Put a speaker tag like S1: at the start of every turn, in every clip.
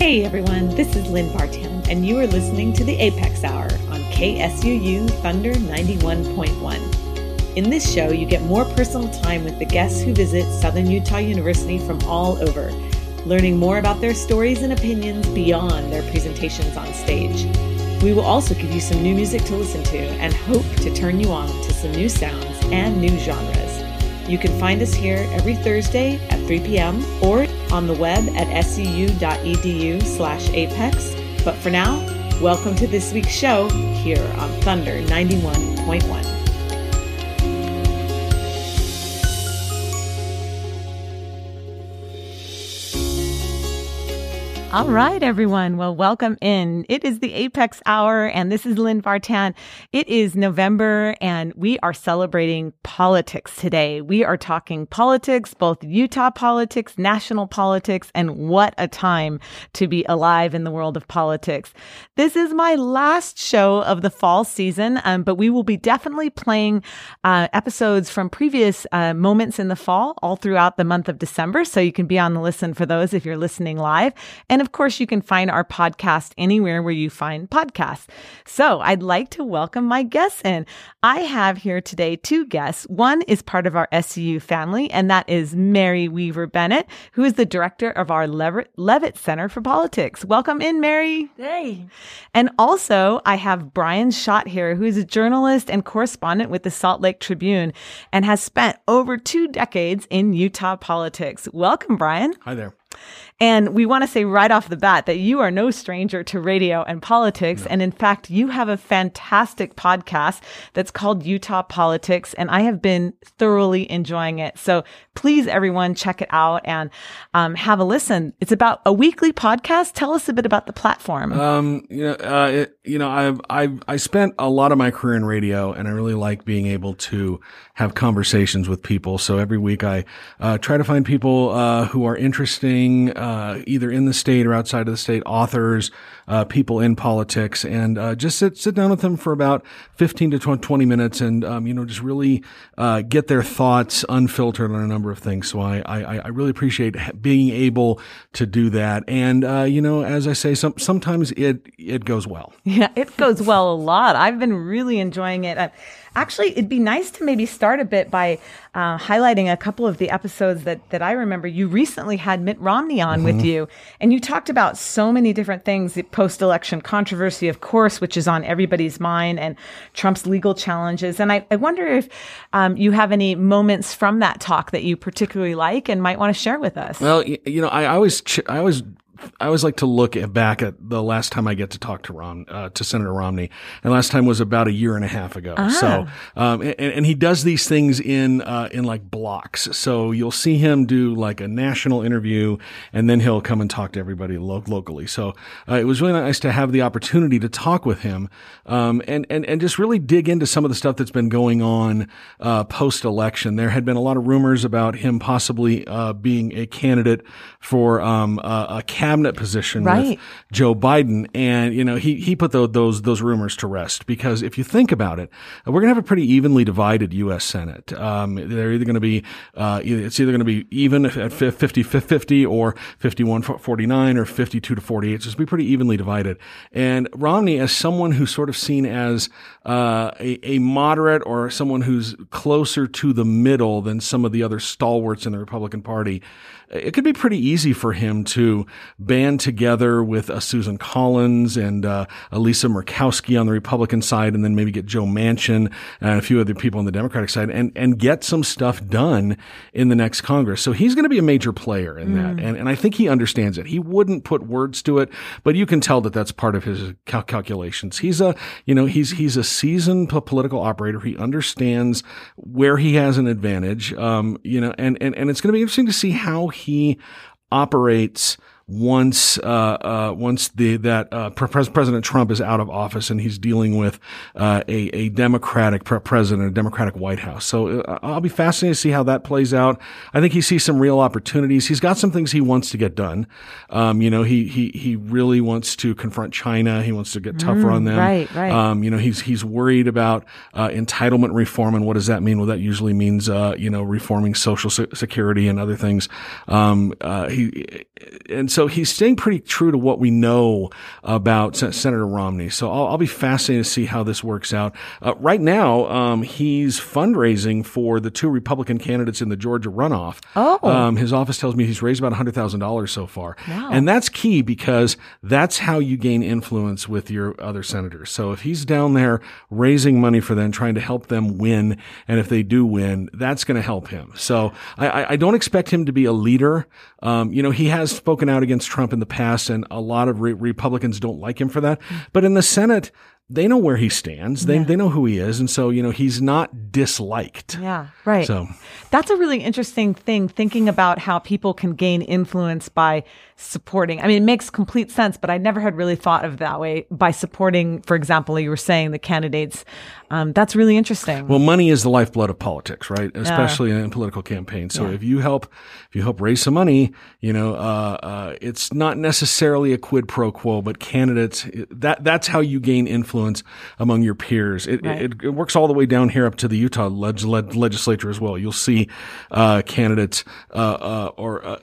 S1: Hey everyone, this is Lynn Vartan, and you are listening to the Apex Hour on KSUU Thunder 91.1. In this show, you get more personal time with the guests who visit Southern Utah University from all over, learning more about their stories and opinions beyond their presentations on stage. We will also give you some new music to listen to and hope to turn you on to some new sounds and new genres. You can find us here every Thursday at 3 p.m. or on the web at suu.edu slash apex. But for now, welcome to this week's show here on Thunder 91.1. All right, everyone. Well, welcome in. It is the Apex Hour, and this is Lynn Vartan. It is November, and we are celebrating politics today. We are talking politics, both Utah politics, national politics, and what a time to be alive in the world of politics. This is my last show of the fall season, um, but we will be definitely playing uh, episodes from previous uh, moments in the fall all throughout the month of December. So you can be on the listen for those if you're listening live. And and of course, you can find our podcast anywhere where you find podcasts. So I'd like to welcome my guests in. I have here today two guests. One is part of our SUU family, and that is Mary Weaver Bennett, who is the director of our Leavitt Center for Politics. Welcome in, Mary.
S2: Hey.
S1: And also, I have Bryan Schott here, who is a journalist and correspondent with the Salt Lake Tribune and has spent over two decades in Utah politics. Welcome, Bryan.
S3: Hi there.
S1: And we want to say right off the bat that you are no stranger to radio and politics. No. And in fact, you have a fantastic podcast that's called Utah Politics. And I have been thoroughly enjoying it. So please, everyone, check it out and um, have a listen. It's about a weekly podcast. Tell us a bit about the platform.
S3: Um, you know, uh, it, you know, I've, I've, I spent a lot of my career in radio and I really like being able to have conversations with people. So every week I uh, try to find people uh, who are interesting, uh, either in the state or outside of the state, authors, uh, people in politics, and uh, just sit sit down with them for about fifteen to twenty minutes, and um, you know just really uh, get their thoughts unfiltered on a number of things. So I I, I really appreciate being able to do that, and you know as I say, some sometimes it it goes well.
S1: Yeah, it goes well a lot. I've been really enjoying it. Actually, it'd be nice to maybe start a bit by uh, highlighting a couple of the episodes that that I remember. You recently had Mitt Romney on mm-hmm. with you, and you talked about so many different things: the post-election controversy, of course, which is on everybody's mind, and Trump's legal challenges. And I, I wonder if um, you have any moments from that talk that you particularly like and might want to share with us.
S3: Well, you know, I always I always I always like to look back at the last time I get to talk to Rom, uh, to Senator Romney, and last time was about a year and a half ago. Ah. So, um, and, and, he does these things in uh, in like blocks. So you'll see him do like a national interview, and then he'll come and talk to everybody lo- locally. So uh, it was really nice to have the opportunity to talk with him, um, and and and just really dig into some of the stuff that's been going on uh, post election. There had been a lot of rumors about him possibly uh, being a candidate for um, a cabinet cabinet position right. with Joe Biden. And, you know, he, he put the, those, those rumors to rest because if you think about it, we're going to have a pretty evenly divided U.S. Senate. Um, they're either going to be, uh, it's either going to be even at 50 50 or 51 49 or 52 to 48. So it's going to be pretty evenly divided. And Romney, as someone who's sort of seen as, uh, a, a moderate or someone who's closer to the middle than some of the other stalwarts in the Republican Party, it could be pretty easy for him to band together with uh, Susan Collins and uh, Lisa Murkowski on the Republican side, and then maybe get Joe Manchin and a few other people on the Democratic side, and and get some stuff done in the next Congress. So he's going to be a major player in mm. that, and and I think he understands it. He wouldn't put words to it, but you can tell that that's part of his cal- calculations. He's a you know he's he's a seasoned political operator. He understands where he has an advantage. Um, you know, and and and it's going to be interesting to see how he operates once uh, uh, once the that uh, President Trump is out of office and he's dealing with uh, a a Democratic president, a Democratic White House. So uh, I'll be fascinated to see how that plays out. I think he sees some real opportunities. He's got some things he wants to get done. Um, you know, he he he really wants to confront China. He wants to get tougher mm, on them.
S1: Right, right. Um,
S3: you know, he's he's worried about uh, entitlement reform and what does that mean? Well, that usually means uh you know reforming Social Security and other things. Um, he and so so he's staying pretty true to what we know about Senator Romney. So I'll, I'll be fascinated to see how this works out. Uh, right now, um, he's fundraising for the two Republican candidates in the Georgia runoff.
S1: Oh.
S3: Um, his office tells me he's raised about $100,000 so far.
S1: Wow.
S3: And that's key because that's how you gain influence with your other senators. So if he's down there raising money for them, trying to help them win, and if they do win, that's going to help him. So I, I don't expect him to be a leader. Um, you know, he has spoken out against Trump in the past, and a lot of re- Republicans don't like him for that. But in the Senate, they know where he stands. They,
S1: Yeah.
S3: they know who he is. And so, you know, he's not disliked.
S1: Yeah, right.
S3: So
S1: That's a really interesting thing, thinking about how people can gain influence by supporting. I mean, it makes complete sense, but I never had really thought of it that way by supporting, for example, you were saying the candidates. Um, that's really interesting.
S3: Well, money is the lifeblood of politics, right? Especially in political campaigns. So
S1: Yeah.
S3: if you help, if you help raise some money, you know, uh, uh, it's not necessarily a quid pro quo, but candidates, that, that's how you gain influence among your peers. It,
S1: Right.
S3: it, it works all the way down here up to the Utah leg- leg- legislature as well. You'll see, uh, candidates, uh, uh, or, uh,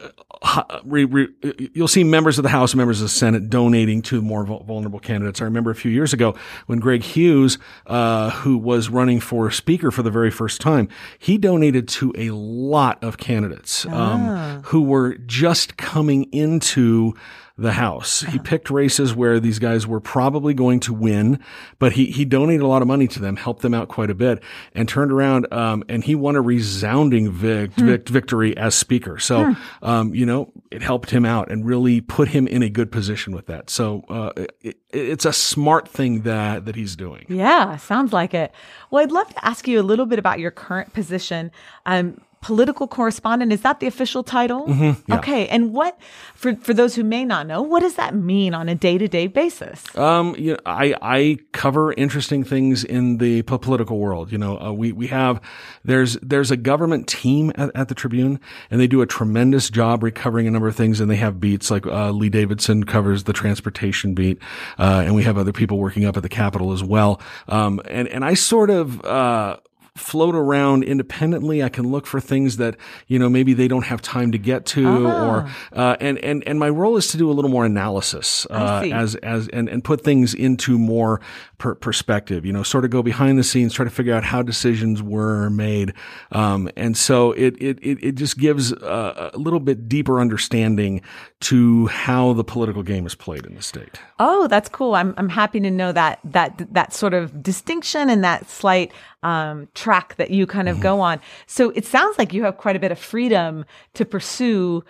S3: re, re, you'll see members of the House, members of the Senate donating to more vulnerable candidates. I remember a few years ago when Greg Hughes, uh, who was running for speaker for the very first time, he donated to a lot of candidates um, who were just coming into the House. He picked races where these guys were probably going to win, but he, he donated a lot of money to them, helped them out quite a bit, and turned around um, and he won a resounding vic- vic- victory as speaker. So, um, you know, it helped him out and really put him in a good position with that. So uh, it, it's a smart thing that that he's doing.
S1: Yeah, sounds like it. Well, I'd love to ask you a little bit about your current position. Um, political correspondent is that the official title?
S3: Mm-hmm, yeah.
S1: Okay, and what for for those who may not know, what does that mean on a day to day basis?
S3: Um, you know, I I cover interesting things in the po- political world. You know, uh, we we have there's there's a government team at, at the Tribune, and they do a tremendous job recovering a number of things. And they have beats like uh, Lee Davidson covers the transportation beat, uh, and we have other people working up at the Capitol as well. Um, and and I sort of uh float around independently. I can look for things that, you know, maybe they don't have time to get to or, uh, and, and, and my role is to do a little more analysis, uh, as, as, and, and put things into more per- perspective, you know, sort of go behind the scenes, try to figure out how decisions were made. Um, and so it, it, it, it just gives uh, a little bit deeper understanding to how the political game is played in the state.
S1: Oh, that's cool. I'm I'm happy to know that that that sort of distinction and that slight um, track that you kind of
S3: Mm-hmm.
S1: go on. So it sounds like you have quite a bit of freedom to pursue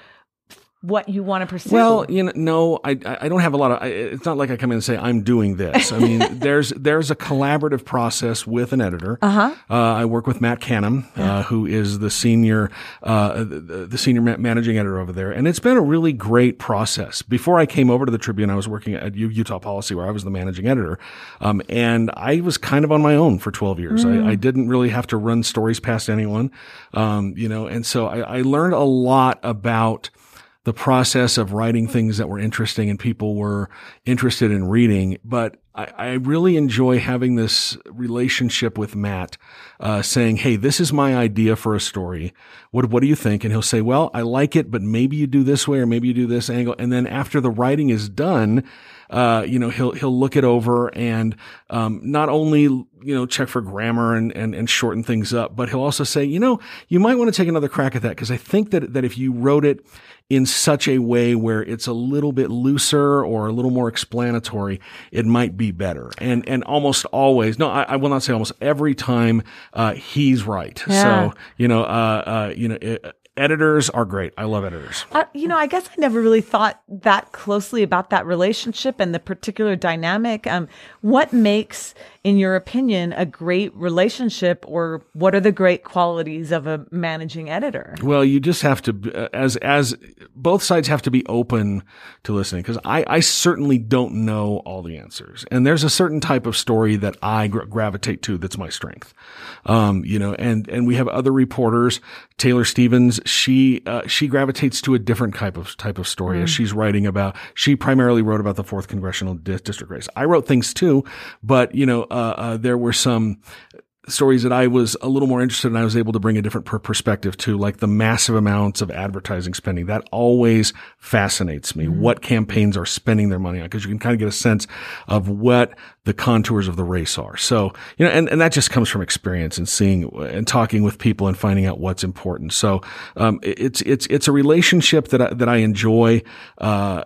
S1: what you want to pursue.
S3: Well, you know, no, I, I don't have a lot of. I, it's not like I come in and say I'm doing this. I mean, there's there's a collaborative process with an editor. Uh-huh. I work with Matt Canham, uh, who is the senior uh, the, the senior ma- managing editor over there, and it's been a really great process. Before I came over to the Tribune, I was working at U- Utah Policy, where I was the managing editor, um, and I was kind of on my own for 12 years. I, I didn't really have to run stories past anyone, um, you know, and so I, I learned a lot about the process of writing things that were interesting and people were interested in reading. But I, I really enjoy having this relationship with Matt, uh, saying, Hey, this is my idea for a story. What, what do you think? And he'll say, well, I like it, but maybe you do this way or maybe you do this angle. And then after the writing is done, uh, you know, he'll, he'll look it over and, um, not only, you know, check for grammar and, and, and shorten things up, but he'll also say, you know, you might want to take another crack at that. Cause I think that, that if you wrote it in such a way where it's a little bit looser or a little more explanatory, it might be better. And, and almost always, no, I, I will not say almost every time, uh, he's right.
S1: Yeah.
S3: So, you know, uh, uh, you know, uh, editors are great. I love editors.
S1: Uh, you know, I guess I never really thought that closely about that relationship and the particular dynamic. Um, what makes, in your opinion, a great relationship, or what are the great qualities of a managing editor?
S3: Well, you just have to, uh, as as both sides have to be open to listening, because I I certainly don't know all the answers, and there's a certain type of story that I gra- gravitate to that's my strength, um, you know, and and we have other reporters, Taylor Stevens, she uh, she gravitates to a different type of type of story as she's writing about. She primarily wrote about the fourth congressional di- district race. I wrote things too, but you know, uh, uh, there were some stories that I was a little more interested in, I was able to bring a different per- perspective to, like the massive amounts of advertising spending. That always fascinates me. Mm-hmm. What campaigns are spending their money on? Because you can kind of get a sense of what the contours of the race are. So, you know, and, and that just comes from experience and seeing and talking with people and finding out what's important. So, um, it's, it's, it's a relationship that I, that I enjoy. Uh,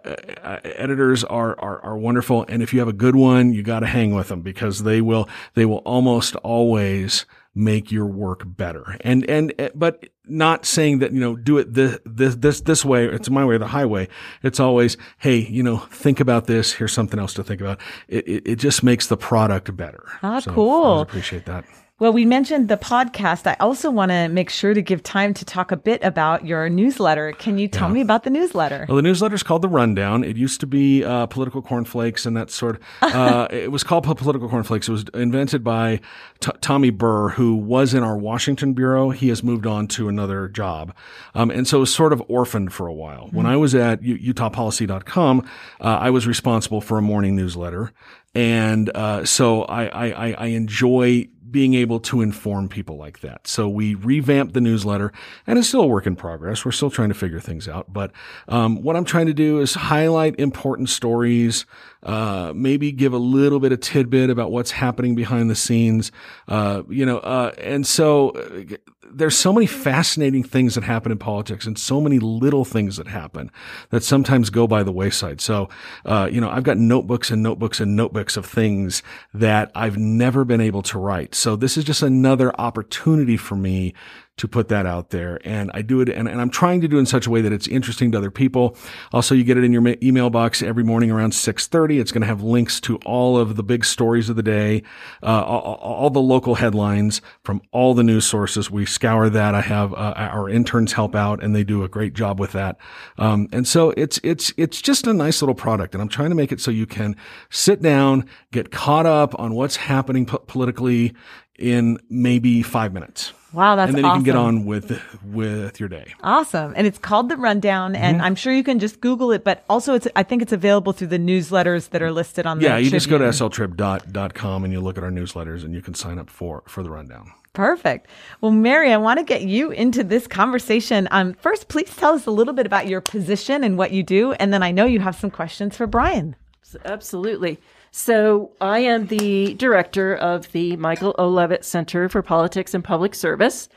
S3: editors are, are, are wonderful. And if you have a good one, you got to hang with them because they will, they will almost always make your work better. And, and, but not saying that, you know, do it this, this, this, this way. It's my way or the highway. It's always, Hey, you know, think about this. Here's something else to think about. It, it, it just makes the product better.
S1: Ah, so cool.
S3: I appreciate that.
S1: Well, we mentioned the podcast. I also want to make sure to give time to talk a bit about your newsletter. Can you tell yeah. me about the newsletter?
S3: Well, the newsletter is called The Rundown. It used to be uh, Political Cornflakes and that sort of, uh, it was called Political Cornflakes. It was invented by T- Tommy Burr, who was in our Washington bureau. He has moved on to another job. Um, and so it was sort of orphaned for a while. Mm-hmm. When I was at U- UtahPolicy.com, uh, I was responsible for a morning newsletter. And uh, so I, I, I enjoy being able to inform people like that. So we revamped the newsletter and it's still a work in progress. We're still trying to figure things out. But um, what I'm trying to do is highlight important stories, uh, maybe give a little bit of tidbit about what's happening behind the scenes, uh, you know, uh, and so uh, there's so many fascinating things that happen in politics and so many little things that happen that sometimes go by the wayside. So, uh, you know, I've got notebooks and notebooks and notebooks of things that I've never been able to write. So this is just another opportunity for me to put that out there. And I do it, and, and, I'm trying to do it in such a way that it's interesting to other people. Also, you get it in your email box every morning around 6:30. It's going to have links to all of the big stories of the day, uh, all, all, the local headlines from all the news sources. We scour that. I have uh, our interns help out, and they do a great job with that. Um, and so it's it's it's just a nice little product, and I'm trying to make it so you can sit down, get caught up on what's happening po- politically in maybe five minutes.
S1: Wow, that's awesome.
S3: and then
S1: awesome.
S3: you can get on with with your day.
S1: Awesome, and it's called the Rundown, and mm-hmm. I'm sure you can just Google it. But also, it's I think it's available through the newsletters that are listed on.
S3: Yeah,
S1: you
S3: just go to sltrib.com and you look at our newsletters, and you can sign up for for the Rundown.
S1: Perfect. Well, Mary, I want to get you into this conversation. Um, first, please tell us a little bit about your position and what you do, and then I know you have some questions for Bryan.
S2: Absolutely. So I am the director of the Michael O. Leavitt Center for Politics and Public Service.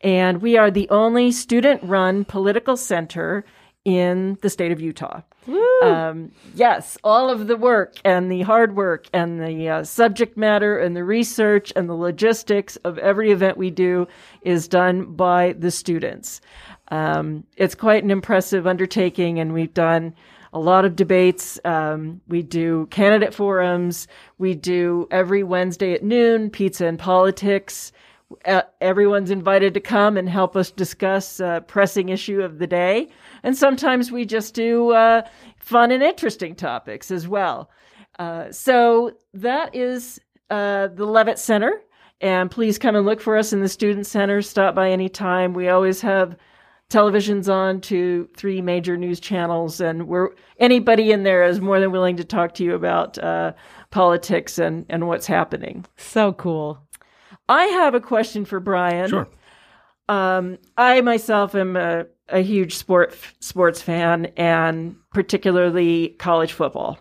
S2: And we are the only student run political center in the state of Utah. Um, yes, all of the work and the hard work and the uh, subject matter and the research and the logistics of every event we do is done by the students. Um, it's quite an impressive undertaking, and we've done a lot of debates. Um, we do candidate forums. We do every Wednesday at noon, pizza and politics. Uh, everyone's invited to come and help us discuss uh, pressing issue of the day. And sometimes we just do uh, fun and interesting topics as well. Uh, so that is uh, the Leavitt Center. And please come and look for us in the Student Center. Stop by anytime. We always have television's on to three major news channels, and we're anybody in there is more than willing to talk to you about uh, politics and and what's happening.
S1: So cool.
S2: I have a question for Bryan.
S3: Sure.
S2: Um, I myself am a, a huge sport sports fan, and particularly college football.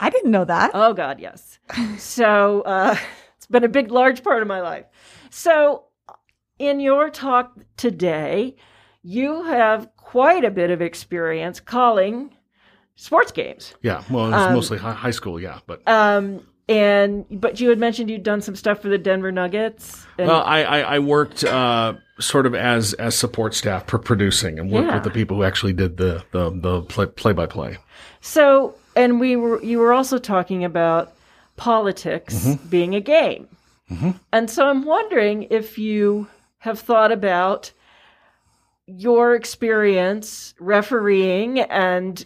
S1: I didn't know that.
S2: Oh God, yes. so uh, it's been a big, large part of my life. So, in your talk today, you have quite a bit of experience calling sports games.
S3: Yeah, well, it's um, mostly high school, yeah, but
S2: um, and but you had mentioned you'd done some stuff for the Denver Nuggets.
S3: And- well, I I, I worked uh, sort of as as support staff for producing and worked yeah. with the people who actually did the the the play play by play.
S2: So, and we were you were also talking about politics mm-hmm. being a game, mm-hmm. and so I'm wondering if you have thought about your experience refereeing and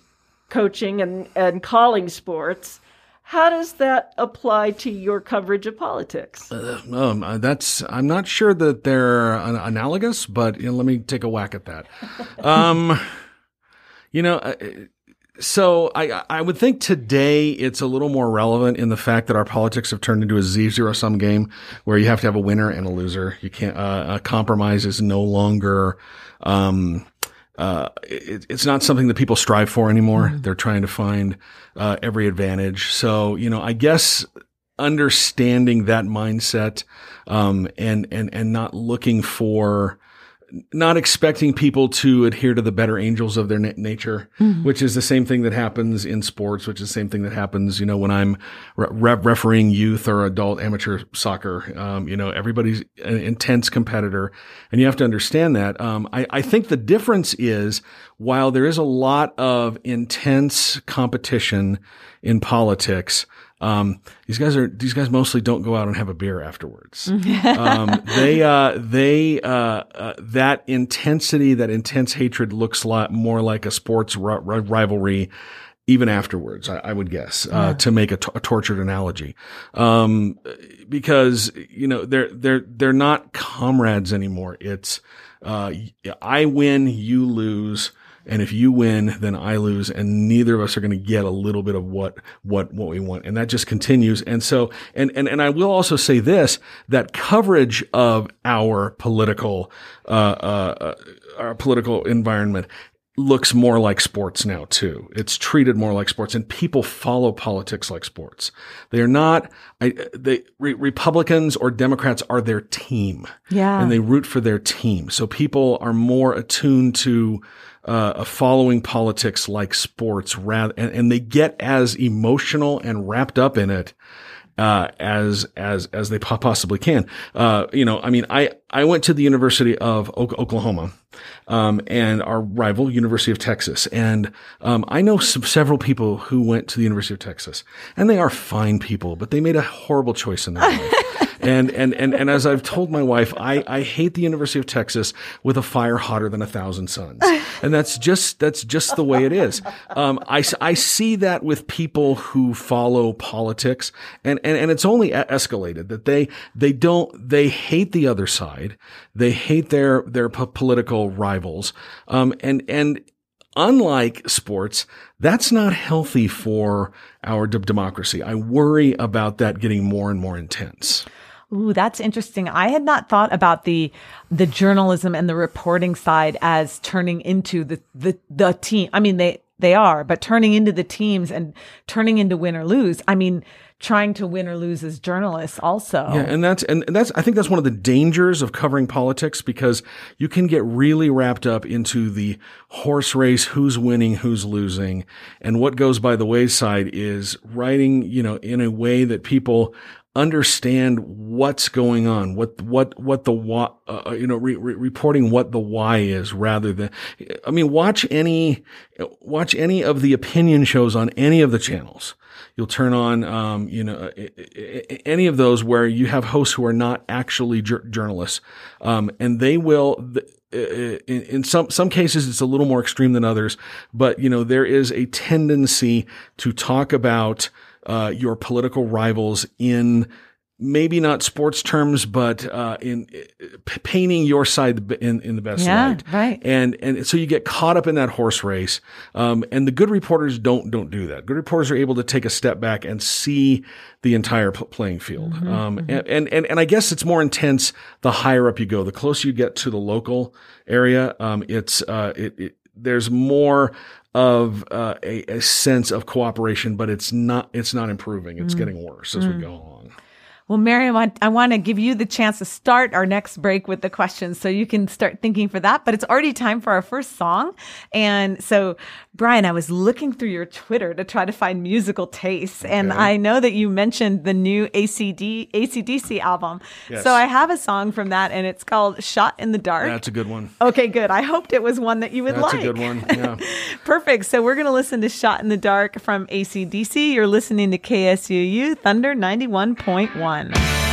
S2: coaching and, and calling sports, how does that apply to your coverage of politics?
S3: Uh, um, uh, that's I'm not sure that they're analogous, but you know, let me take a whack at that. um, you know, uh, so I, I would think today it's a little more relevant in the fact that our politics have turned into a zero sum game where you have to have a winner and a loser. You can't, uh, a compromise is no longer, um, uh, it, it's not something that people strive for anymore. Mm-hmm. They're trying to find, uh, every advantage. So, you know, I guess understanding that mindset, um, and, and, and not looking for, not expecting people to adhere to the better angels of their na- nature, mm-hmm. which is the same thing that happens in sports, which is the same thing that happens, you know, when I'm re- refereeing youth or adult amateur soccer. Um, you know, everybody's an intense competitor and you have to understand that. Um, I, I think the difference is while there is a lot of intense competition in politics, um, these guys are these guys mostly don't go out and have a beer afterwards. um, they uh, they uh, uh, that intensity, that intense hatred looks a lot more like a sports r- r- rivalry. Even afterwards, I, I would guess, uh, yeah. to make a, t- a tortured analogy, um, because you know they're they're they're not comrades anymore. It's uh, I win, you lose and if you win, then I lose, and neither of us are going to get a little bit of what what what we want, and that just continues. And so, and and and I will also say this: that coverage of our political uh, uh, our political environment looks more like sports now too. It's treated more like sports and people follow politics like sports. They are not, I, they, re, Republicans or Democrats are their team.
S1: Yeah.
S3: And they root for their team. So people are more attuned to, uh, following politics like sports rather, and, and they get as emotional and wrapped up in it uh, as as as they possibly can. Uh, you know, I mean, I I went to the University of Oklahoma, um, and our rival University of Texas, and um, I know some, several people who went to the University of Texas, and they are fine people, but they made a horrible choice in their life. And, and, and, and as I've told my wife, I, I hate the University of Texas with a fire hotter than a thousand suns. And that's just, that's just the way it is. Um, I, I see that with people who follow politics and, and, and it's only escalated that they, they don't, they hate the other side. They hate their, their political rivals. Um, and, and, unlike sports, that's not healthy for our d- democracy. I worry about that getting more and more intense.
S1: Ooh, that's interesting. I had not thought about the the journalism and the reporting side as turning into the the the team. I mean, they they are, but turning into the teams and turning into win or lose. I mean, trying to win or lose as journalists also.
S3: Yeah, and that's and that's I think that's one of the dangers of covering politics because you can get really wrapped up into the horse race, who's winning, who's losing, and what goes by the wayside is writing, you know, in a way that people understand what's going on, what what what the why, uh, uh, you know, re, re, reporting what the why is rather than. I mean, watch any watch any of the opinion shows on any of the channels. You'll turn on, um, you know, any of those where you have hosts who are not actually jur- journalists, um, and they will. In, in some some cases, it's a little more extreme than others, but you know there is a tendency to talk about uh, your political rivals in maybe not sports terms, but uh, in uh, painting your side in, in the best
S1: yeah,
S3: light.
S1: Right.
S3: And and so you get caught up in that horse race. Um, and the good reporters don't don't do that. Good reporters are able to take a step back and see the entire playing field. Mm-hmm, um, mm-hmm. And, and and I guess it's more intense the higher up you go. The closer you get to the local area, um, it's uh, it, it there's more of uh, a, a, sense of cooperation, but it's not it's not improving. It's mm. getting worse as mm. we go along.
S1: Well, Mary, I want, I want to give you the chance to start our next break with the questions so you can start thinking for that. But it's already time for our first song. And so, Bryan, I was looking through your Twitter to try to find musical tastes. Okay. And I know that you mentioned the new ACD, AC/DC album. Yes. So I have a song from that and it's called Shot in the Dark.
S3: That's a good one.
S1: Okay, good. I hoped it was one that you would
S3: That's
S1: like.
S3: That's a good one. Yeah.
S1: Perfect. So we're going to listen to Shot in the Dark from AC/DC. You're listening to KSUU Thunder 91.1 one. All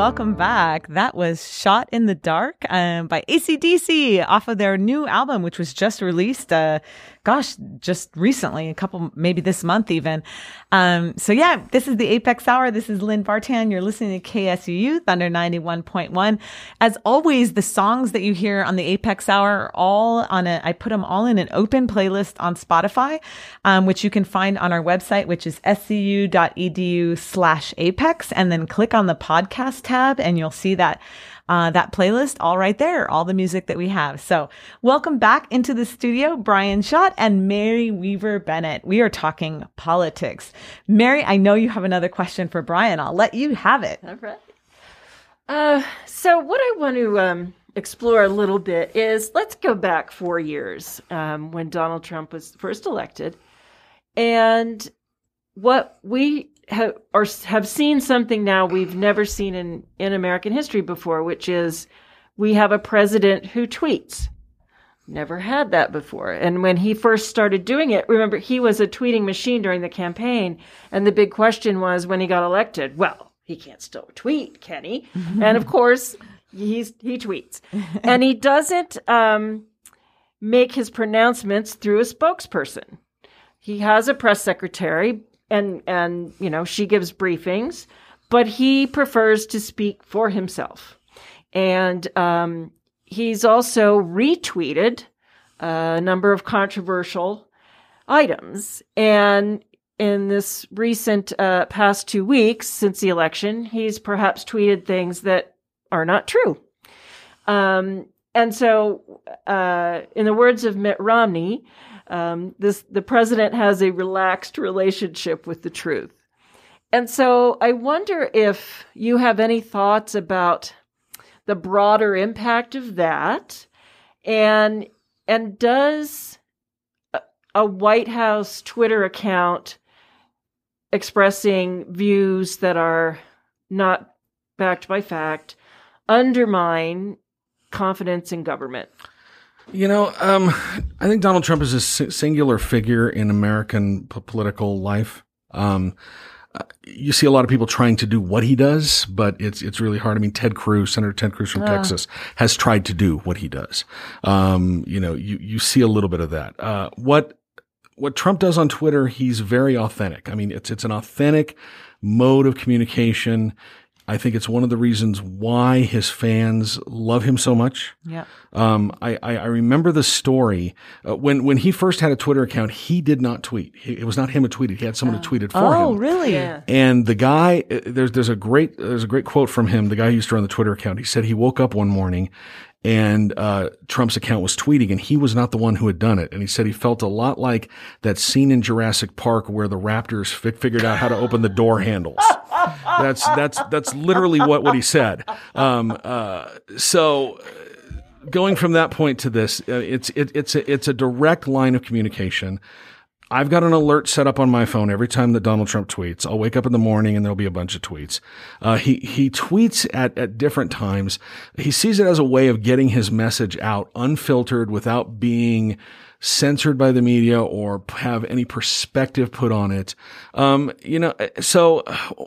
S1: welcome back. That was Shot in the Dark um, by AC/DC off of their new album, which was just released, uh, gosh, just recently, a couple, maybe this month even. Um, so yeah, this is the Apex Hour. This is Lynn Vartan. You're listening to KSUU Thunder 91.1. As always, the songs that you hear on the Apex Hour are all on a, I put them all in an open playlist on Spotify, um, which you can find on our website, which is suu.edu slash apex, and then click on the podcast tab and you'll see that uh, that playlist all right there, all the music that we have. So welcome back into the studio, Bryan Schott and Mary Weaver Bennett. We are talking politics. Mary, I know you have another question for Bryan. I'll let you have it.
S2: All right. Uh, so what I want to um, explore a little bit is let's go back four years um, when Donald Trump was first elected, and what we have or have seen something now we've never seen in in American history before, which is we have a president who tweets. Never had that before. And when he first started doing it, remember he was a tweeting machine during the campaign, and the big question was when he got elected, well, he can't still tweet, can he? and of course, he's he tweets, and he doesn't um, make his pronouncements through a spokesperson. He has a press secretary, and and you know she gives briefings, but he prefers to speak for himself, and um, he's also retweeted a number of controversial items, and in this recent uh, past two weeks since the election, he's perhaps tweeted things that are not true. Um, and so, uh, in the words of Mitt Romney, um, this the president has a relaxed relationship with the truth. And so I wonder if you have any thoughts about the broader impact of that and and does a, a White House Twitter account expressing views that are not backed by fact undermine confidence in government?
S3: You know, um, I think Donald Trump is a singular figure in American p- political life. Um, uh, you see a lot of people trying to do what he does, but it's it's really hard. I mean, Ted Cruz, Senator Ted Cruz from uh. Texas, has tried to do what he does. Um, you know, you you see a little bit of that. Uh, what what Trump does on Twitter, he's very authentic. I mean, it's it's an authentic mode of communication. I think it's one of the reasons why his fans love him so much.
S1: Yeah.
S3: Um, I, I, I, remember the story uh, when when he first had a Twitter account. He did not tweet. He, it was not him who tweeted. He had someone uh, who tweeted for
S1: oh,
S3: him.
S1: Oh, really?
S2: Yeah.
S3: And the guy, uh, there's there's a great there's a great quote from him. The guy who used to run the Twitter account. He said he woke up one morning and uh, Trump's account was tweeting, and he was not the one who had done it. And he said he felt a lot like that scene in Jurassic Park where the raptors fi- figured out how to open the door handles. That's that's that's literally what what he said. Um, uh, so. Going from that point to this, uh, it's it, it's a, it's a direct line of communication. I've got an alert set up on my phone every time that Donald Trump tweets. I'll wake up in the morning and there'll be a bunch of tweets. Uh, he he tweets at at different times. He sees it as a way of getting his message out unfiltered without being censored by the media or have any perspective put on it. Um, you know, so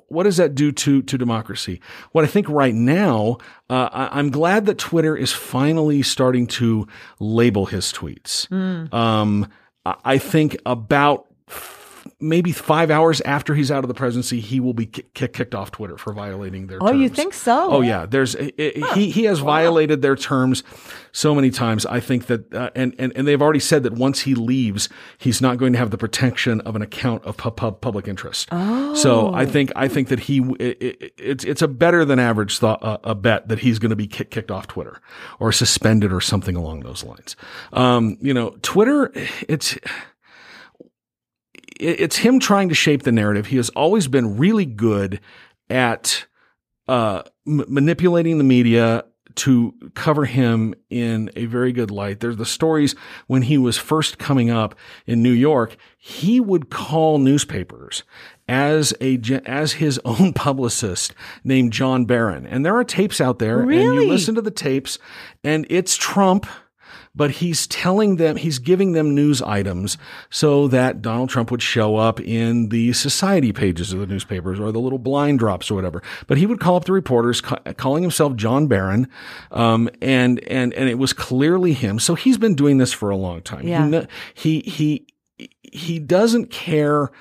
S3: what does that do to to democracy? What I think right now, uh, I, am glad that Twitter is finally starting to label his tweets. Mm. Um, I think about maybe five hours after he's out of the presidency, he will be kick, kicked off Twitter for violating their.
S1: Oh,
S3: terms.
S1: you think so?
S3: Oh yeah, there's it, huh. he he has wow. violated their terms so many times. I think that uh, and and and they've already said that once he leaves, he's not going to have the protection of an account of pub, public interest.
S1: Oh.
S3: So I think I think that he it, it, it's it's a better than average thought uh, a bet that he's going to be kick, kicked off Twitter or suspended or something along those lines. Um, you know, Twitter, it's it's him trying to shape the narrative. He has always been really good at uh, m- manipulating the media to cover him in a very good light. There's the stories when he was first coming up in New York, he would call newspapers as a as his own publicist named John Barron. And there are tapes out there
S1: really?
S3: and you listen to the tapes and it's Trump but he's telling them, he's giving them news items so that Donald Trump would show up in the society pages of the newspapers or the little blind drops or whatever. But he would call up the reporters, ca- calling himself John Barron, um, and and and it was clearly him. So he's been doing this for a long time.
S1: Yeah.
S3: He he he, he doesn't care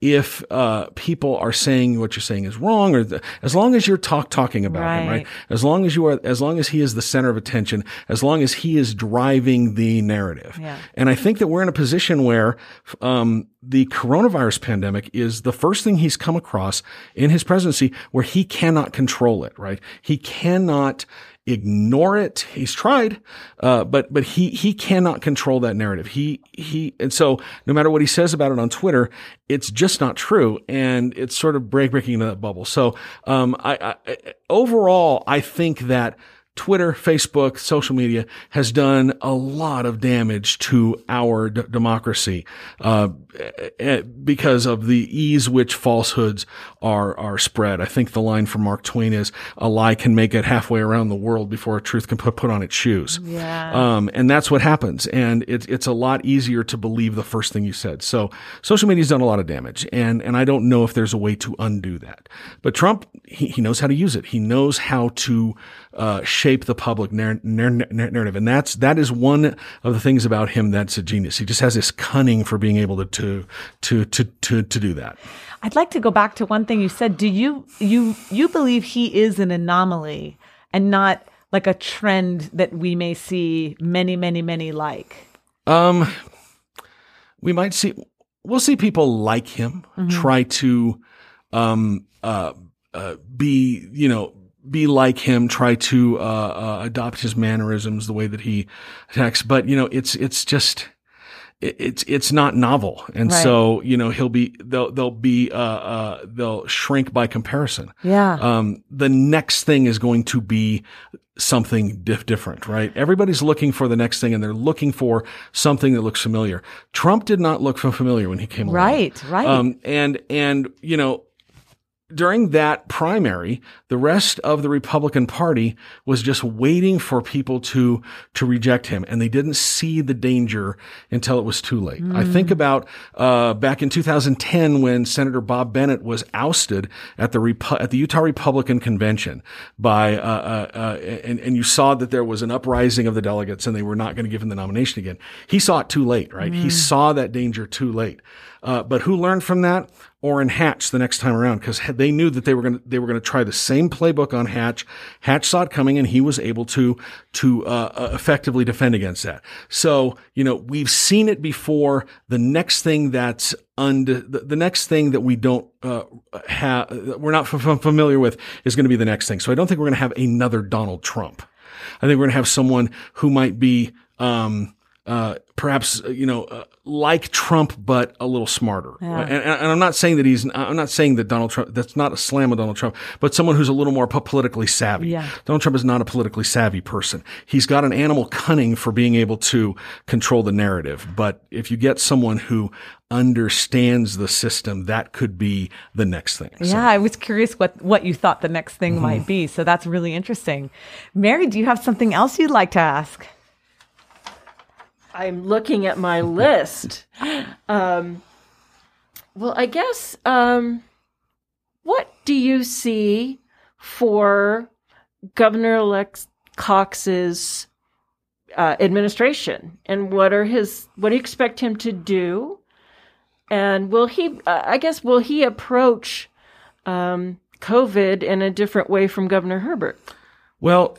S3: if uh, people are saying what you're saying is wrong, or the, as long as you're talk talking about him,
S1: Right.
S3: right? As long as you are, as long as he is the center of attention, as long as he is driving the narrative.
S1: Yeah.
S3: And I think that we're in a position where um, the coronavirus pandemic is the first thing he's come across in his presidency where he cannot control it. Right? He cannot ignore it. He's tried, uh, but but he he cannot control that narrative. He he and so no matter what he says about it on Twitter, it's just not true, and it's sort of break breaking into that bubble. So um, I, I overall I think that. Twitter, Facebook, social media has done a lot of damage to our d- democracy uh, eh, because of the ease which falsehoods are are spread. I think the line from Mark Twain is "A lie can make it halfway around the world before a truth can put put on its shoes."
S1: Yeah.
S3: Um, and that's what happens. And it's it's a lot easier to believe the first thing you said. So social media's done a lot of damage, and and I don't know if there's a way to undo that. But Trump, he, he knows how to use it. He knows how to uh, shape the public narr- narr- narr- narrative, and that's that is one of the things about him that's a genius. He just has this cunning for being able to to to to to, to do that.
S1: I'd like to go back to one thing you said. Do you you you believe he is an anomaly and not like a trend that we may see many many many like?
S3: Um, we might see, we'll see people like him try to, um, uh, uh, be, you know, be like him, try to, uh, uh, adopt his mannerisms, the way that he attacks. But, you know, it's, it's just, it- it's it's not novel, and
S1: Right.
S3: so you know he'll be they'll they'll be uh uh they'll shrink by comparison.
S1: Yeah.
S3: Um, the next thing is going to be something diff- different, right? Everybody's looking for the next thing, and they're looking for something that looks familiar. Trump did not look familiar when he came along.
S1: Right, right.
S3: Um, and and you know, during that primary, the rest of the Republican Party was just waiting for people to to reject him, and they didn't see the danger until it was too late. I think about uh, back in 2010 when Senator Bob Bennett was ousted at the Repu- at the Utah Republican Convention by uh, uh, uh, and and you saw that there was an uprising of the delegates, and they were not going to give him the nomination again. He saw it too late, right? He saw that danger too late. Uh, but who learned from that? Orrin Hatch the next time around because they knew that they were going to they were going to try the same playbook on Hatch. Hatch saw it coming and he was able to to uh, uh, effectively defend against that. So you know we've seen it before. The next thing that's und- the, the next thing that we don't uh, have we're not f- familiar with is going to be the next thing. So I don't think we're going to have another Donald Trump. I think we're going to have someone who might be. Um, uh, perhaps uh, you know uh, like Trump, but a little smarter. And, and I'm not saying that he's. I'm not saying that Donald Trump. That's not a slam of Donald Trump, but someone who's a little more politically savvy.
S1: Yeah.
S3: Donald Trump is not a politically savvy person. He's got an animal cunning for being able to control the narrative. But if you get someone who understands the system, that could be the next thing. So-
S1: Yeah, I was curious what what you thought the next thing might be. So that's really interesting. Mary, do you have something else you'd like to ask?
S2: I'm looking at my list. Um, well, I guess, um, what do you see for Governor elect Cox's uh, administration, and what are his? What do you expect him to do? And will he? Uh, I guess will he approach um, COVID in a different way from Governor Herbert?
S3: Well,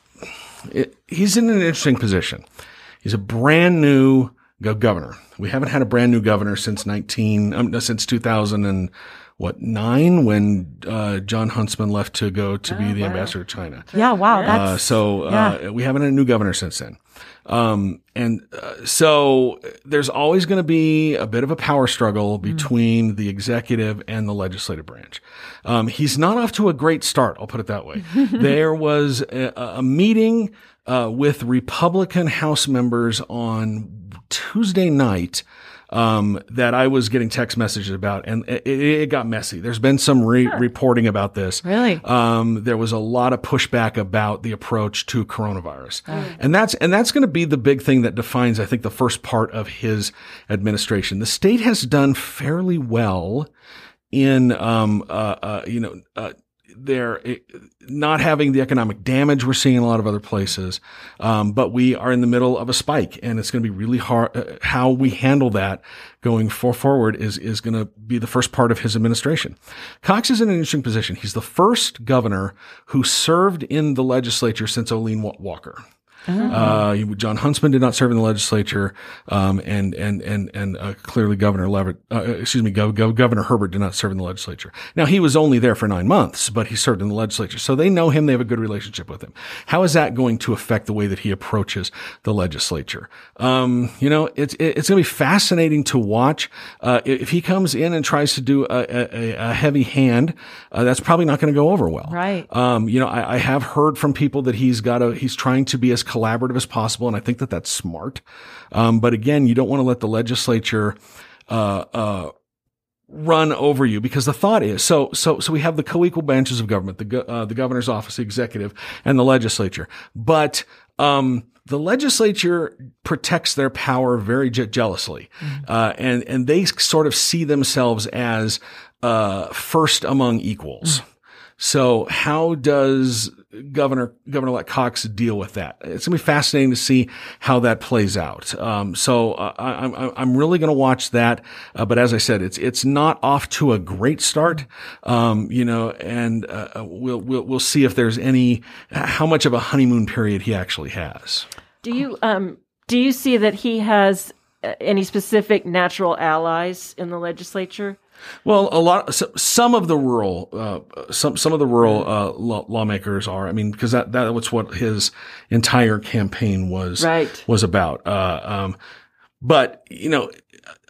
S3: it, he's in an interesting position. He's a brand new governor. We haven't had a brand new governor since 19, um, since 2000 and what, nine when, uh, Jon Huntsman left to go to be the ambassador to China.
S1: Yeah, wow,
S3: Uh, so, uh, we haven't had a new governor since then. Um, and, uh, so there's always going to be a bit of a power struggle between the executive and the legislative branch. Um, he's not off to a great start. I'll put it that way. there was a, a meeting, uh, with Republican House members on Tuesday night, um, that I was getting text messages about, and it, it got messy. There's been some re- reporting about this.
S1: Really?
S3: Um, there was a lot of pushback about the approach to coronavirus, and that's and that's going to be the big thing that defines, I think, the first part of his administration. The state has done fairly well in, um, uh, uh, you know, uh, they're eh, not having the economic damage we're seeing in a lot of other places. Um, but we are in the middle of a spike and it's going to be really hard. Uh, how we handle that going for forward is, is going to be the first part of his administration. Cox is in an interesting position. He's the first governor who served in the legislature since Olene Walker. Uh, Jon Huntsman did not serve in the legislature, um, and and and and uh, clearly Governor Leavitt, uh, excuse me, Gov- Gov- Governor Herbert did not serve in the legislature. Now he was only there for nine months, but he served in the legislature, so they know him. They have a good relationship with him. How is that going to affect the way that he approaches the legislature? Um, you know, it's it's going to be fascinating to watch. Uh, if he comes in and tries to do a, a, a heavy hand, uh, that's probably not going to go over well.
S1: Right.
S3: Um, you know, I, I have heard from people that he's got a he's trying to be as collaborative as possible, and I think that that's smart. Um, but again, you don't want to let the legislature uh, uh, run over you because the thought is so so so we have the co-equal branches of government, the go- uh, the governor's office, the executive, and the legislature, but um, the legislature protects their power very je- jealously, uh, and and they sort of see themselves as uh, first among equals. So how does Governor Governor Let Cox deal with that? It's gonna be fascinating to see how that plays out. Um, so uh, I, I'm I'm really gonna watch that. Uh, but as I said, it's it's not off to a great start. Um, you know, and uh, we'll we'll we'll see if there's any how much of a honeymoon period he actually has.
S2: Do you um do you see that he has uh, any specific natural allies in the legislature?
S3: Well, a lot, some of the rural, uh, some some of the rural uh, law, lawmakers are. I mean, because that that was what his entire campaign was
S2: Right.
S3: was about. Uh, um, but you know,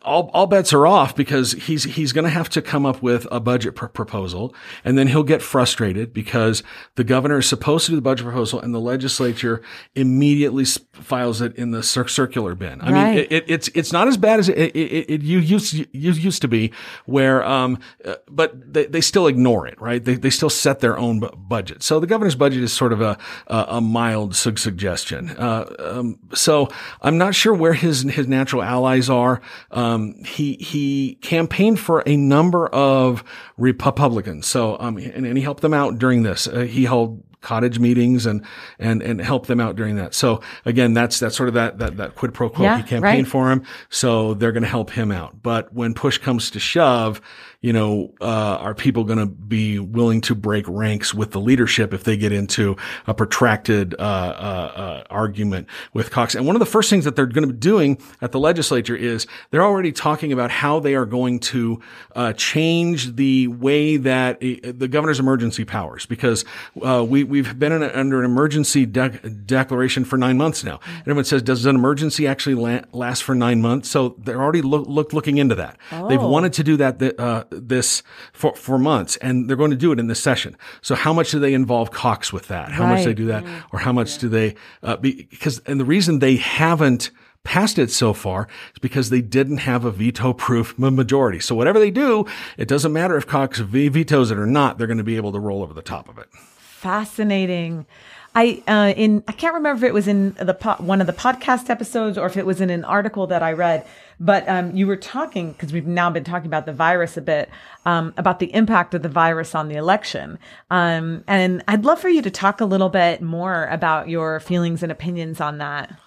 S3: all, all bets are off because he's he's going to have to come up with a budget pr- proposal, and then he'll get frustrated because the governor is supposed to do the budget proposal, and the legislature immediately files it in the cir- circular bin. I
S1: Right.
S3: mean, it, it, it's it's not as bad as it, it, it, it you used you used to be, where um, uh, but they, they still ignore it, right? They they still set their own bu- budget. So the governor's budget is sort of a a, a mild sug- suggestion. Uh, um, so I'm not sure where his his natural allies are. Um, he he campaigned for a number of Republicans, so um, and, and he helped them out during this. Uh, he held cottage meetings and and and helped them out during that. So again, that's that's sort of that that that quid pro quo.
S1: Yeah,
S3: he campaigned
S1: right.
S3: for him, so they're going to help him out. But when push comes to shove, you know, uh, are people going to be willing to break ranks with the leadership if they get into a protracted uh, uh, uh, argument with Cox? And one of the first things that they're going to be doing at the legislature is they're already talking about how they are going to uh, change the way that uh, the governor's emergency powers, because uh, we we've been in a, under an emergency dec- declaration for nine months now. And everyone says, does an emergency actually la- last for nine months? So they're already look, look, looking into that. They've wanted to do that th- uh, this for for months, and they're going to do it in this session. So how much do they involve Cox with that? How much
S1: Right.
S3: they do that, or how much do they? Uh, be, because and the reason they haven't passed it so far is because they didn't have a veto proof majority. So whatever they do, it doesn't matter if Cox vetoes it or not. They're going to be able to roll over the top of it.
S1: Fascinating. I uh, in I can't remember if it was in the po- one of the podcast episodes or if it was in an article that I read, but um, you were talking because we've now been talking about the virus a bit um, about the impact of the virus on the election, um, and I'd love for you to talk a little bit more about your feelings and opinions on that.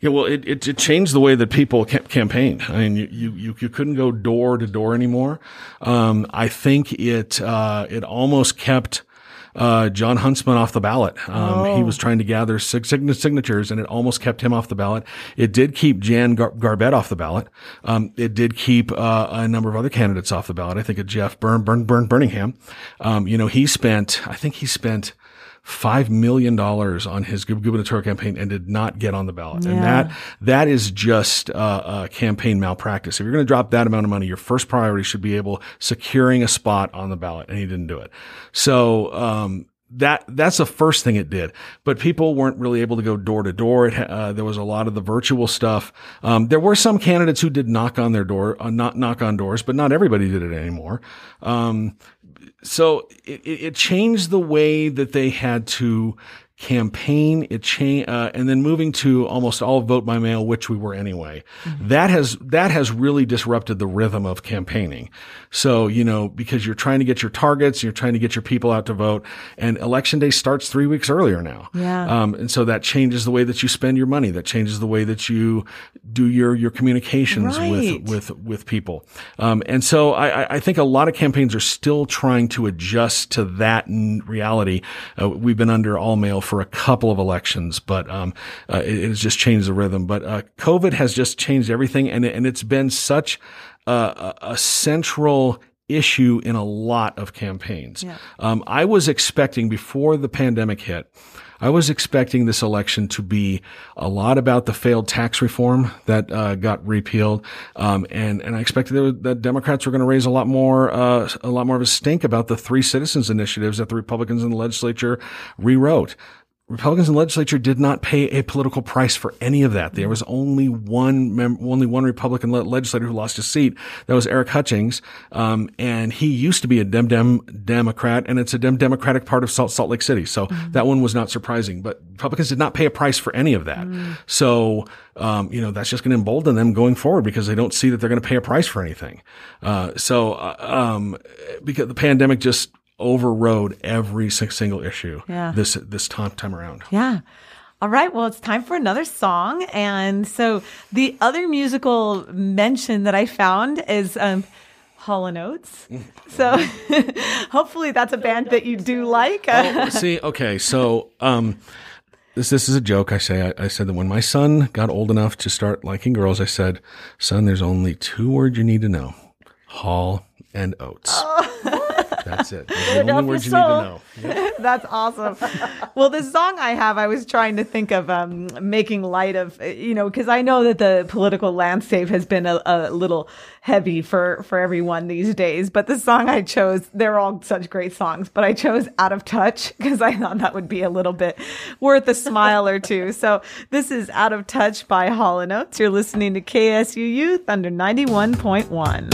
S3: Yeah, well, it, it, it changed the way that people ca- campaigned. I mean, you, you, you, you couldn't go door to door anymore. Um, I think it, uh, it almost kept, uh, Jon Huntsman off the ballot. Um, he was trying to gather sign- signatures and it almost kept him off the ballot. It did keep Jan Gar- Garbett off the ballot. Um, it did keep, uh, a number of other candidates off the ballot. I think of Jeff Burn, Burn, Burn, Burningham. Um, you know, he spent, I think he spent, five million dollars on his gubernatorial campaign and did not get on the ballot. And that that is just uh, uh, campaign malpractice. If you're going to drop that amount of money, your first priority should be able securing a spot on the ballot, and he didn't do it. So. Um, that that's the first thing it did. But people weren't really able to go door to door. It, uh, there was a lot of the virtual stuff. Um, there were some candidates who did knock on their door, uh, not knock on doors, but not everybody did it anymore. Um, so it, it changed the way that they had to campaign, it changed, uh, and then moving to almost all vote by mail, which we were anyway. Mm-hmm. That has, that has really disrupted the rhythm of campaigning. So, you know, because you're trying to get your targets, you're trying to get your people out to vote and election day starts three weeks earlier now.
S1: Yeah.
S3: Um, and so that changes the way that you spend your money. That changes the way that you do your, your communications
S1: right.
S3: with, with, with people. Um, and so I, I think a lot of campaigns are still trying to adjust to that reality. Uh, we've been under all mail for a couple of elections, but um, uh, it, it, has just changed the rhythm. But uh, COVID has just changed everything, and and it's been such a, a central issue in a lot of campaigns.
S1: Yeah.
S3: Um, I was expecting before the pandemic hit. I was expecting this election to be a lot about the failed tax reform that uh, got repealed, um, and and I expected that, that Democrats were going to raise a lot more uh, a lot more of a stink about the three citizens initiatives that the Republicans in the legislature rewrote. Republicans in the legislature did not pay a political price for any of that. There was only one mem- only one Republican le- legislator who lost his seat. That was Eric Hutchings, um, and he used to be a Dem Dem Democrat, and it's a Dem Democratic part of Salt, Salt Lake City. So mm-hmm. that one was not surprising. But Republicans did not pay a price for any of that. Mm-hmm. So um, you know that's just going to embolden them going forward because they don't see that they're going to pay a price for anything. Uh, so uh, um, because the pandemic just overrode every single issue
S1: yeah.
S3: this this time time around.
S1: Yeah. All right. Well, it's time for another song. And so the other musical mention that I found is um, Hall and Oates. So hopefully that's a band that you do like.
S3: oh, see, okay. So um, this this is a joke. I say I, I, said that when my son got old enough to start liking girls, I said, "Son, there's only two words you need to know: Hall and Oates." Oh. That's it. That's the only words you need to know.
S1: Yep. That's awesome. well, the song I have, I was trying to think of um, making light of, you know, because I know that the political landscape has been a, a, little heavy for for everyone these days. But the song I chose, they're all such great songs, but I chose "Out of Touch" because I thought that would be a little bit worth a smile or two. So this is "Out of Touch" by Hall and Oates. You're listening to KSUU Thunder ninety one point one.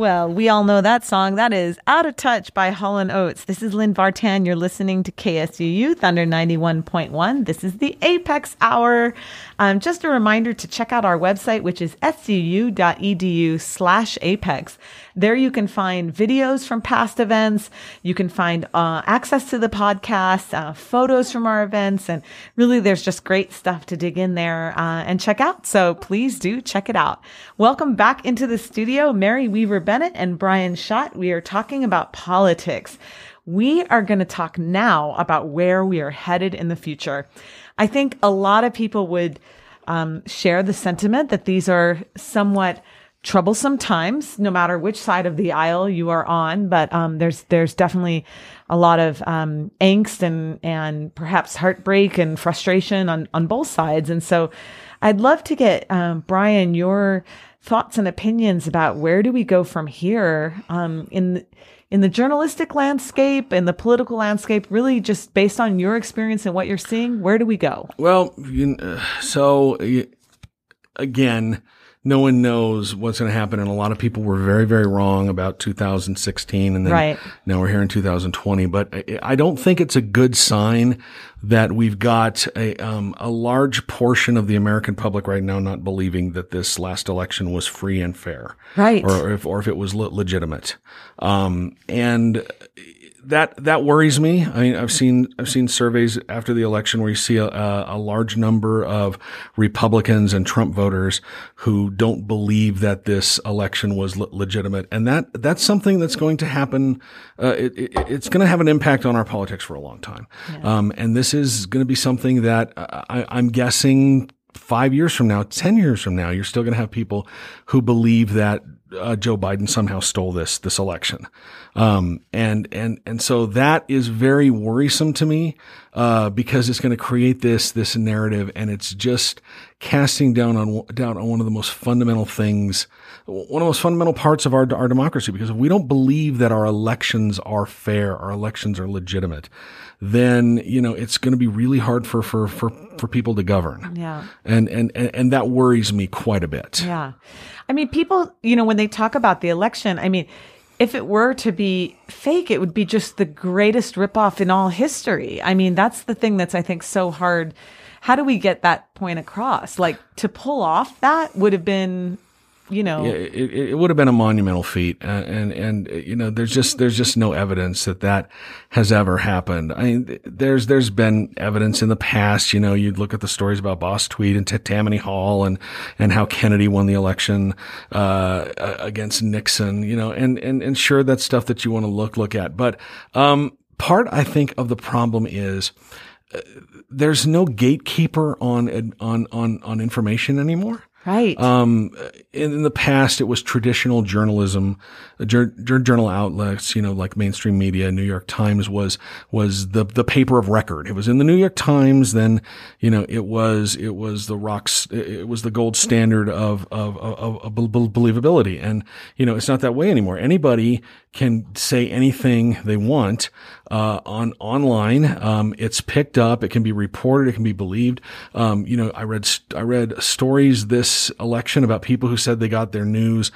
S1: Well, we all know that song. That is Out of Touch by Hall & Oates. This is Lynn Vartan. You're listening to KSUU Thunder 91.1. This is the Apex Hour. Um, just a reminder to check out our website, which is suu.edu slash apex. There you can find videos from past events. You can find uh, access to the podcast, uh, photos from our events, and really there's just great stuff to dig in there uh, and check out. So please do check it out. Welcome back into the studio, Mary Weaver Bennett and Bryan Schott. We are talking about politics. We are going to talk now about where we are headed in the future. I think a lot of people would um, share the sentiment that these are somewhat troublesome times, no matter which side of the aisle you are on. But um, there's there's definitely a lot of um, angst and and perhaps heartbreak and frustration on on both sides. And so, I'd love to get um, Bryan your thoughts and opinions about where do we go from here um, in in the journalistic landscape and the political landscape, really just based on your experience and what you're seeing, where do we go?
S3: Well, you, uh, so again, no one knows what's going to happen. And a lot of people were very, very wrong about 2016. And then
S1: right.
S3: now we're here in 2020. But I don't think it's a good sign that we've got a, um, a large portion of the American public right now not believing that this last election was free and fair.
S1: Right.
S3: Or if, or if it was le- legitimate. Um, and that that worries me. I mean, I've seen I've seen surveys after the election where you see a, a, large number of Republicans and Trump voters who don't believe that this election was le- legitimate, and that that's something that's going to happen. Uh, it, it, it's going to have an impact on our politics for a long time, yeah. um, and this is going to be something that I, I'm guessing five years from now, 10 years from now, you're still going to have people who believe that uh, Joe Biden somehow stole this, this election. Um, and, and, and so that is very worrisome to me, uh, because it's going to create this, this narrative and it's just casting down on, down on one of the most fundamental things, one of the most fundamental parts of our, our democracy. Because if we don't believe that our elections are fair, our elections are legitimate, then, you know, it's going to be really hard for, for, for, for people to govern.
S1: Yeah.
S3: And, and, and, and that worries me quite a bit.
S1: Yeah. I mean, people, you know, when they talk about the election, I mean, if it were to be fake, it would be just the greatest ripoff in all history. I mean, that's the thing that's, I think, so hard. How do we get that point across? Like to pull off that would have been you know,
S3: it, it, would have been a monumental feat, and, and, and you know, there's just there's just no evidence that that has ever happened. I mean, there's there's been evidence in the past. You know, you'd look at the stories about Boss Tweed and Tammany Hall, and and how Kennedy won the election uh, against Nixon. You know, and and and sure, that's stuff that you want to look look at. But um, part I think of the problem is. Uh, there's no gatekeeper on on on on information anymore.
S1: Right.
S3: Um, in, in, the past, it was traditional journalism, uh, journal outlets, you know, like mainstream media. New York Times was was the the paper of record. It was in the New York Times. Then, you know, it was it was the rocks. It was the gold standard of of, of, of believability. And you know, it's not that way anymore. Anybody can say anything they want uh, on online. Um, it's picked up. It can be reported. It can be believed. Um, you know, I read I read stories this election about people who said they got their news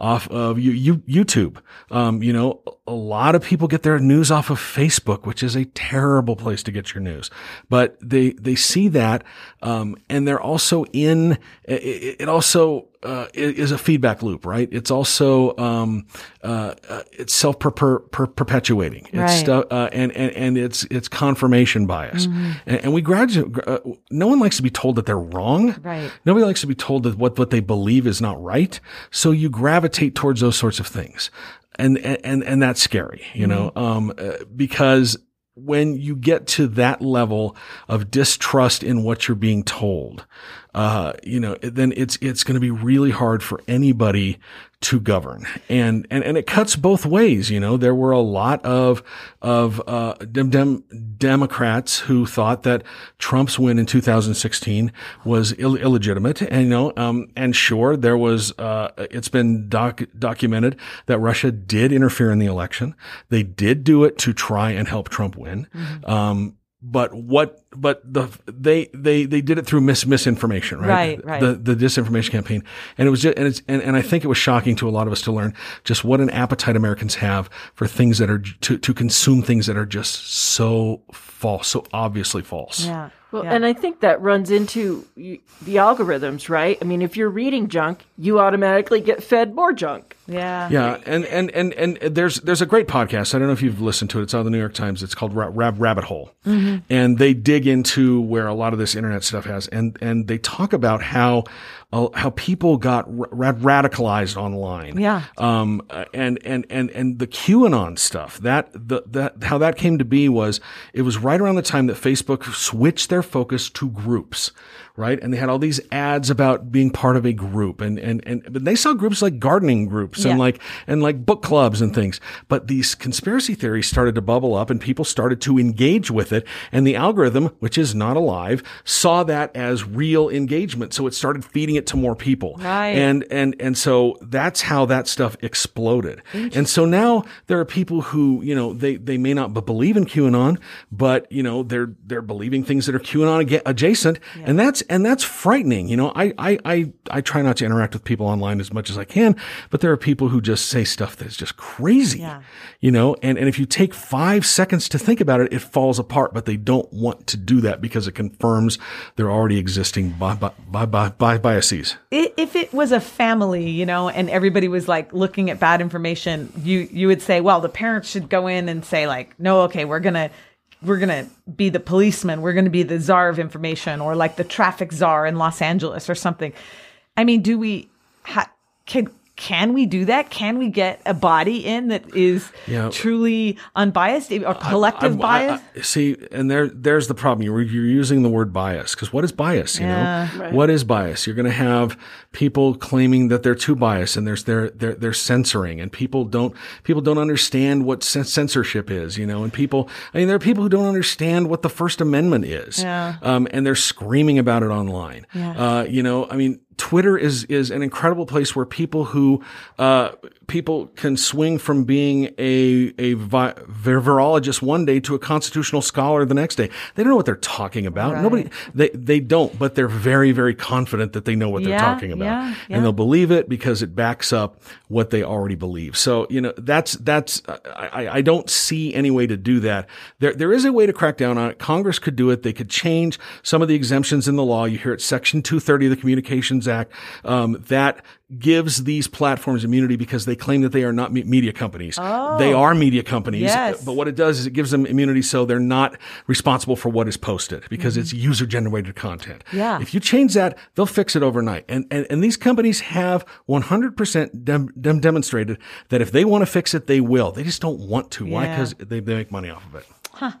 S3: off of you, you, YouTube. Um, you know, a lot of people get their news off of Facebook, which is a terrible place to get your news. But they they see that, um, and they're also in. It, it also uh, is a feedback loop, right? It's also um, uh, uh, it's self perpetuating. It's
S1: right.
S3: uh, and, and and it's it's confirmation bias, mm-hmm. and, and, we graduate. Uh, no one likes to be told that they're wrong.
S1: Right.
S3: Nobody likes to be told that what what they believe is not right. So you gravitate towards those sorts of things, and and and that's scary, you mm-hmm. know, um, uh, because when you get to that level of distrust in what you're being told, uh, you know, then it's, it's going to be really hard for anybody to govern. And, and, and it cuts both ways. You know, there were a lot of, of, uh, dem- dem- Democrats who thought that Trump's win in 2016 was Ill- illegitimate. And, you know, um, and sure, there was, uh, it's been doc- documented that Russia did interfere in the election. They did do it to try and help Trump win. Mm-hmm. Um, but what but the they they they did it through mis misinformation right
S1: Right, right.
S3: the the disinformation campaign and it was just and it's and, and I think it was shocking to a lot of us to learn just what an appetite Americans have for things that are to to consume things that are just so false so obviously false
S1: Yeah.
S2: Well,
S1: Yeah.
S2: and I think that runs into the algorithms, right? I mean, if you're reading junk, you automatically get fed more junk.
S1: yeah.
S3: Yeah, and, and and and there's there's a great podcast. I don't know if you've listened to it. It's on the New York Times. It's called Ra- Rab- Rabbit Hole, mm-hmm. and they dig into where a lot of this internet stuff has, and and they talk about how uh, how people got ra- radicalized online.
S1: Yeah.
S3: Um. And and and and the QAnon stuff. That the that how that came to be was it was right around the time that Facebook switched their focus to groups. Right. And they had all these ads about being part of a group and, and, and, but they saw groups like gardening groups and like, and like book clubs and things. But these conspiracy theories started to bubble up and people started to engage with it. And the algorithm, which is not alive, saw that as real engagement. So it started feeding it to more people.
S1: Right.
S3: And, and, and so that's how that stuff exploded. And so now there are people who, you know, they, they may not believe in QAnon, but, you know, they're, they're believing things that are QAnon adja- adjacent. And that's, and that's frightening. You know, I, I, I, I try not to interact with people online as much as I can, but there are people who just say stuff that's just crazy.
S1: Yeah.
S3: You know, and, and if you take five seconds to think about it, it falls apart, but they don't want to do that because it confirms their already existing bi- bi- bi- bi- bi- biases.
S1: If it was a family, you know, and everybody was like looking at bad information, you you would say, well, the parents should go in and say like, no, okay, we're gonna we're gonna be the policeman, we're gonna be the czar of information, or like the traffic czar in Los Angeles or something. I mean, do we ha- can can we do that? Can we get a body in that is
S3: Yeah.
S1: truly unbiased or collective
S3: I- I-
S1: bias?
S3: I- see, and there, there's the problem. You're, you're using the word bias because what is bias? You
S1: Yeah.
S3: know, what is bias? You're going to have people claiming that they're too biased, and there's they're they're they're censoring, and people don't people don't understand what cen- censorship is. You know, and people. I mean, there are people who don't understand what the First Amendment is.
S1: Yeah.
S3: Um, and they're screaming about it online.
S1: Yeah.
S3: Uh, you know, I mean, Twitter is is an incredible place where people who uh, people can swing from being a a vi- virologist one day to a constitutional scholar the next day. They don't know what they're talking about.
S1: Right.
S3: Nobody they they don't, but they're very very confident that they know what they're talking about,
S1: yeah, yeah.
S3: and they'll believe it because it backs up what they already believe. So you know that's that's I, I- I don't see any way to do that. There there is a way to crack down on it. Congress could do it. They could change some of the exemptions in the law. You hear it, Section 230 of the Communications Act, um, that gives these platforms immunity because they claim that they are not media companies. They oh. are media companies,
S1: Yes.
S3: Uh, but what it does is it gives them immunity so they're not responsible for what is posted because mm-hmm. it's user generated content.
S1: Yeah.
S3: If you change that, they'll fix it overnight. And, and, and these companies have 100% dem- dem- demonstrated that if they want to fix it, they will. They just don't want to. Why? Because they, they make money off of it. Huh.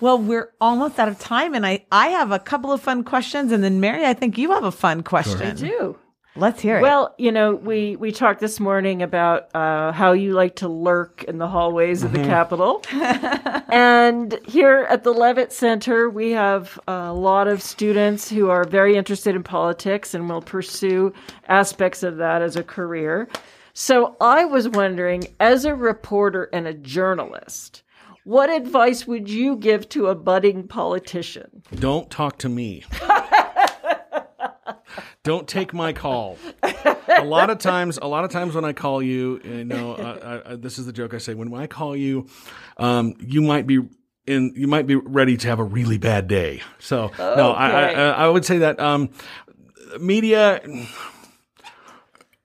S1: Well, we're almost out of time, and I I have a couple of fun questions, and then Mary, I think you have a fun question.
S2: Do.
S1: Let's hear it.
S2: Well, you know, we we talked this morning about uh, how you like to lurk in the hallways of the Capitol, and here at the Leavitt Center, we have a lot of students who are very interested in politics and will pursue aspects of that as a career. So I was wondering, as a reporter and a journalist, what advice would you give to a budding politician?
S3: Don't talk to me. Don't take my call. A lot of times, a lot of times when I call you, you know, uh, uh, this is the joke I say. When I call you, um, you might be in, you might be ready to have a really bad day. So no, I, I, I would say that um, media.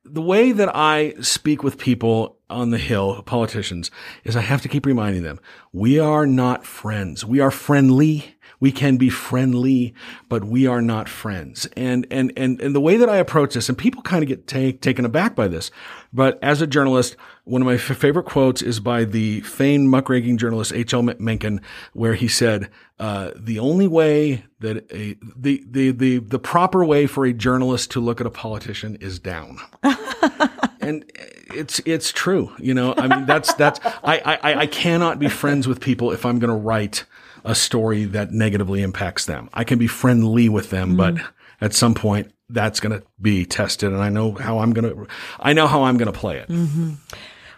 S3: The way that I speak with people on the Hill, politicians, is I have to keep reminding them we are not friends. We are friendly. We can be friendly, but we are not friends. And, and, and, and the way that I approach this, and people kind of get take, taken aback by this, but as a journalist, one of my f- favorite quotes is by the famed muckraking journalist H.L. Mencken, where he said, uh, the only way that a, the, the, the, the proper way for a journalist to look at a politician is down and it's it's true. You know, I mean that's that's I I I cannot be friends with people if I'm going to write a story that negatively impacts them. I can be friendly with them, but at some point that's going to be tested, and I know how I'm going to I know how I'm going to play it.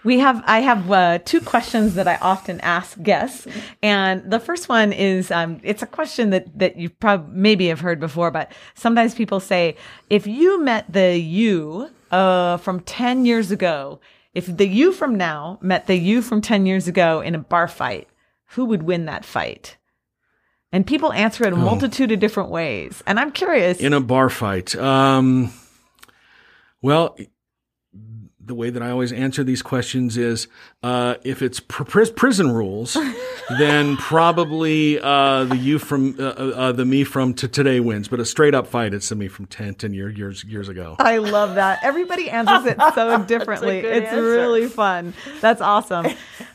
S1: We have I have uh, two questions that I often ask guests, and the first one is um, it's a question that that you probably maybe have heard before, but sometimes people say if you met the you uh, from ten years ago, if the you from now met the you from ten years ago in a bar fight, who would win that fight? And people answer it a multitude of different ways, and I'm curious.
S3: in a bar fight. Um, well, the way that I always answer these questions is uh, if it's pr- pris- prison rules, then probably uh, the you from uh, uh, the me from t- today wins. But a straight up fight, it's the me from 10, 10 year, years years ago.
S1: I love that. Everybody answers it so differently. It's
S2: answer.
S1: really fun. That's awesome.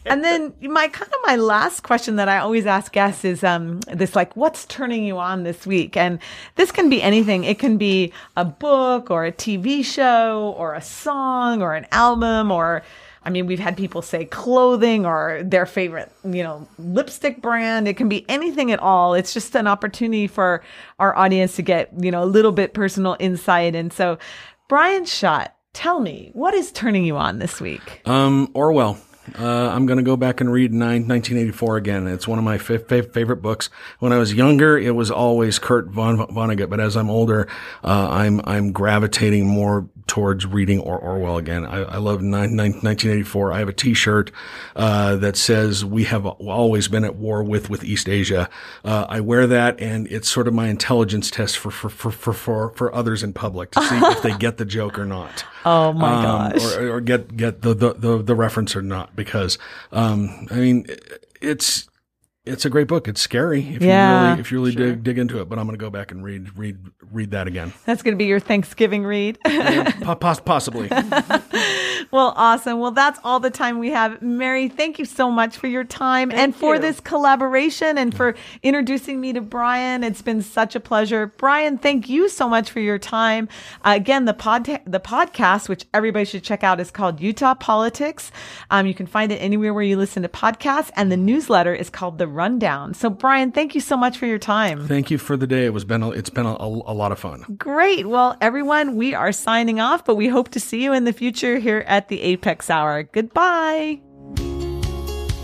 S1: And then my kind of my last question that I always ask guests is um this like what's turning you on this week? And this can be anything. It can be a book or a TV show or a song or an album or I mean, we've had people say clothing or their favorite, you know, lipstick brand. It can be anything at all. It's just an opportunity for our audience to get, you know, a little bit personal insight. And so, Bryan Schott, tell me, what is turning you on this week?
S3: Um, Orwell. Uh, I'm going to go back and read nine, 1984 again. It's one of my fa- fa- favorite books. When I was younger, it was always Kurt Von Vonnegut, but as I'm older, uh, I'm I'm gravitating more towards reading or- Orwell again. I, I love nine, nine, 1984. I have a T-shirt uh, that says "We have always been at war with with East Asia." Uh, I wear that, and it's sort of my intelligence test for for for for for, for others in public to see if they get the joke or not.
S1: Oh my
S3: Um,
S1: gosh.
S3: or, or get get the, the the the reference or not because um I mean it's it's a great book. It's scary if
S1: Yeah.
S3: you really if you really dig dig into it. But I'm going to go back and read read read that again.
S1: That's going to be your Thanksgiving read.
S3: Po- possibly.
S1: well, awesome. Well, that's all the time we have. Mary, thank you so much for your time and for
S2: you.
S1: this collaboration and for introducing me to Bryan. It's been such a pleasure. Bryan, thank you so much for your time. Uh, again, the pod the podcast, which everybody should check out, is called Utah Politics. Um, you can find it anywhere where you listen to podcasts, and the newsletter is called The Rundown. So, Bryan, thank you so much for your time.
S3: Thank you for the day. It was been a, it's been a, a lot of fun.
S1: Great. Well, everyone, we are signing off, but we hope to see you in the future here at the Apex Hour. Goodbye.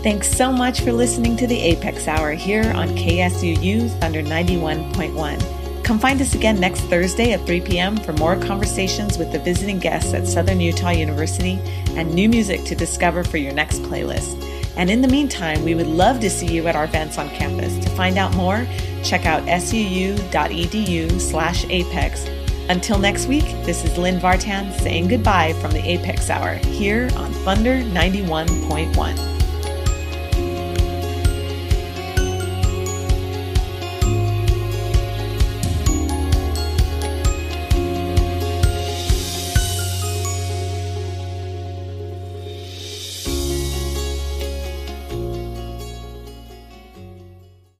S1: Thanks so much for listening to the Apex Hour here on KSUU Thunder 91.1. Come find us again next Thursday at 3 p.m. for more conversations with the visiting guests at Southern Utah University and new music to discover for your next playlist. And in the meantime, we would love to see you at our events on campus. To find out more, check out suu.edu slash apex. Until next week, this is Lynn Vartan saying goodbye from the Apex Hour here on Thunder 91.1.